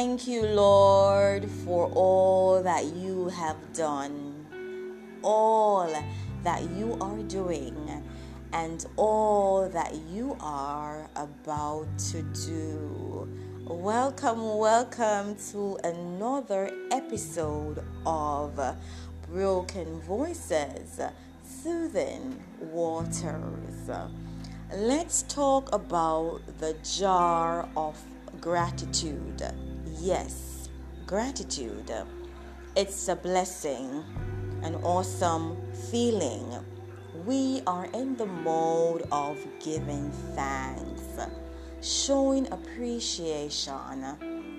Thank you, Lord, for all that you have done, all that you are doing, and all that you are about to do. Welcome, welcome to another episode of Broken Voices, Soothing Waters. Let's talk about the jar of gratitude. Yes, gratitude. It's a blessing, an awesome feeling. We are in the mode of giving thanks, showing appreciation,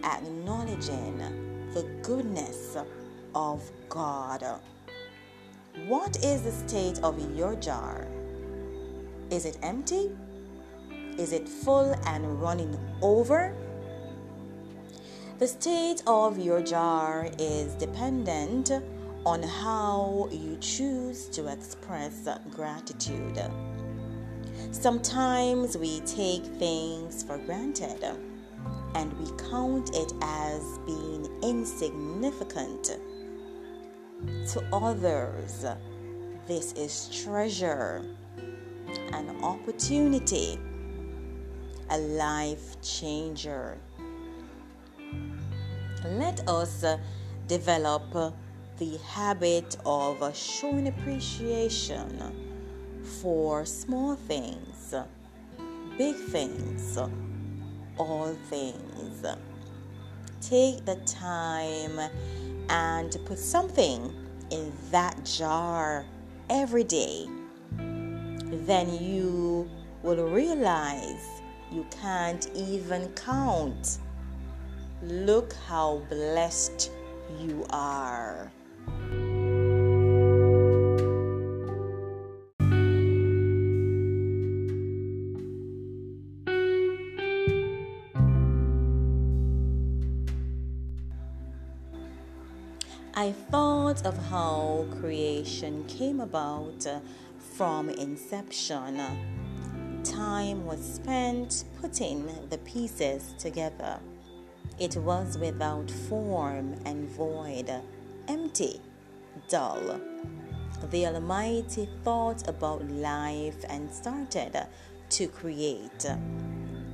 acknowledging the goodness of God. What is the state of your jar? Is it empty? Is it full and running over? The state of your jar is dependent on how you choose to express gratitude. Sometimes we take things for granted and we count it as being insignificant. To others, this is treasure, an opportunity, a life changer let us uh, develop the habit of showing appreciation for small things, big things, all things. Take the time and put something in that jar every day. Then you will realize you can't even count Look how blessed you are. I thought of how creation came about from inception. Time was spent putting the pieces together. It was without form and void, empty, dull. The Almighty thought about life and started to create.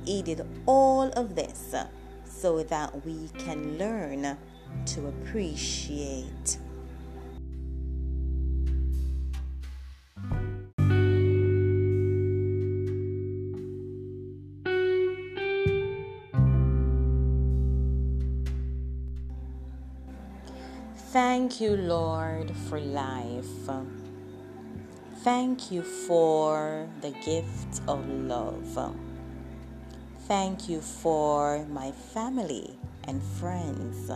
He did all of this so that we can learn to appreciate. Thank you, Lord, for life. Thank you for the gift of love. Thank you for my family and friends.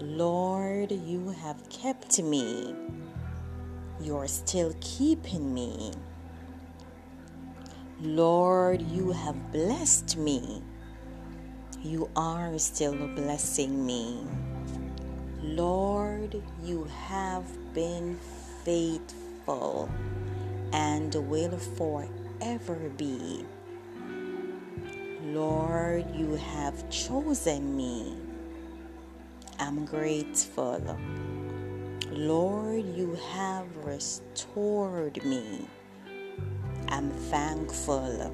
Lord, you have kept me. You're still keeping me. Lord, you have blessed me. You are still blessing me. Lord, you have been faithful and will forever be. Lord, you have chosen me. I'm grateful. Lord, you have restored me. I'm thankful.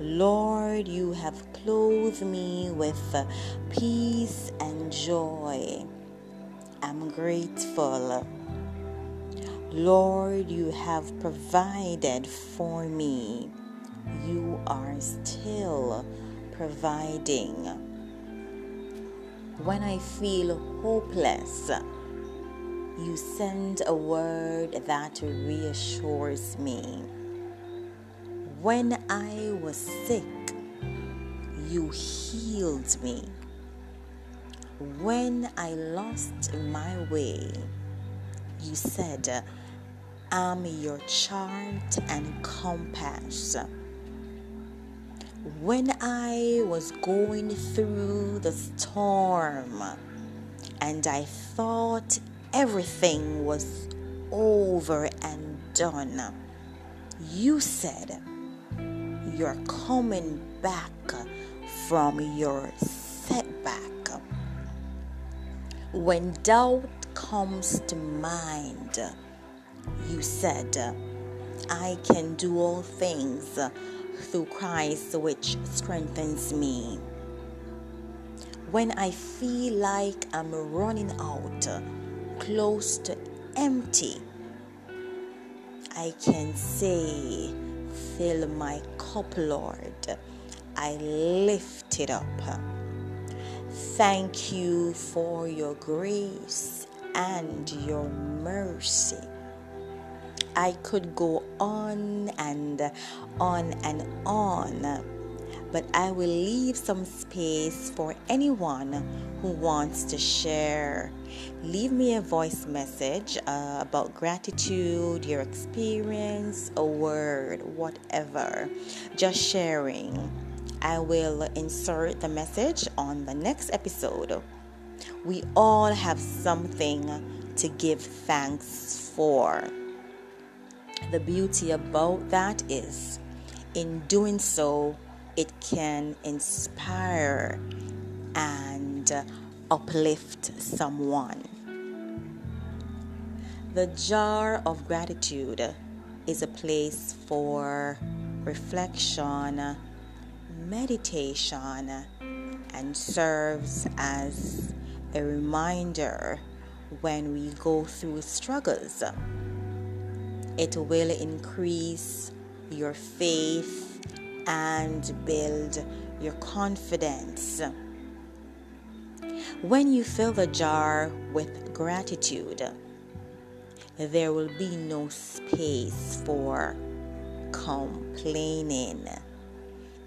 Lord, you have clothed me with peace and joy. I'm grateful. Lord, you have provided for me. You are still providing. When I feel hopeless, you send a word that reassures me. When I was sick, you healed me. When I lost my way, you said, I'm your chart and compass. When I was going through the storm and I thought everything was over and done, you said, You're coming back from your setback, when doubt comes to mind, you said, I can do all things through Christ which strengthens me. When I feel like I'm running out, close to empty, I can say, Fill my cup, Lord. I lift it up. Thank you for your grace and your mercy. I could go on and on and on but I will leave some space for anyone who wants to share. Leave me a voice message uh, about gratitude, your experience, a word, whatever. Just sharing. I will insert the message on the next episode. We all have something to give thanks for. The beauty about that is, in doing so, it can inspire and uplift someone. The jar of gratitude is a place for reflection, meditation, and serves as a reminder when we go through struggles. It will increase your faith and build your confidence. When you fill the jar with gratitude, there will be no space for complaining.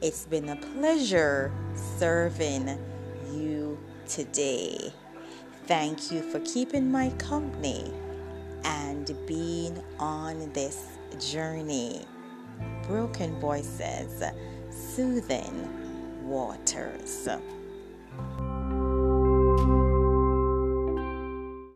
It's been a pleasure serving you today. Thank you for keeping my company and being on this journey broken voices, soothing waters.